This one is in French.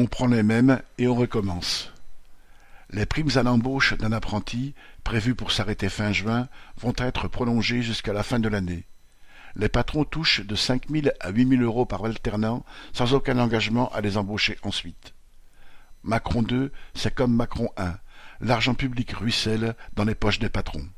On prend les mêmes et on recommence. Les primes à l'embauche d'un apprenti, prévues pour s'arrêter fin juin, vont être prolongées jusqu'à la fin de l'année. Les patrons touchent de cinq mille à huit mille euros par alternant, sans aucun engagement à les embaucher ensuite. Macron II, c'est comme Macron I. L'argent public ruisselle dans les poches des patrons.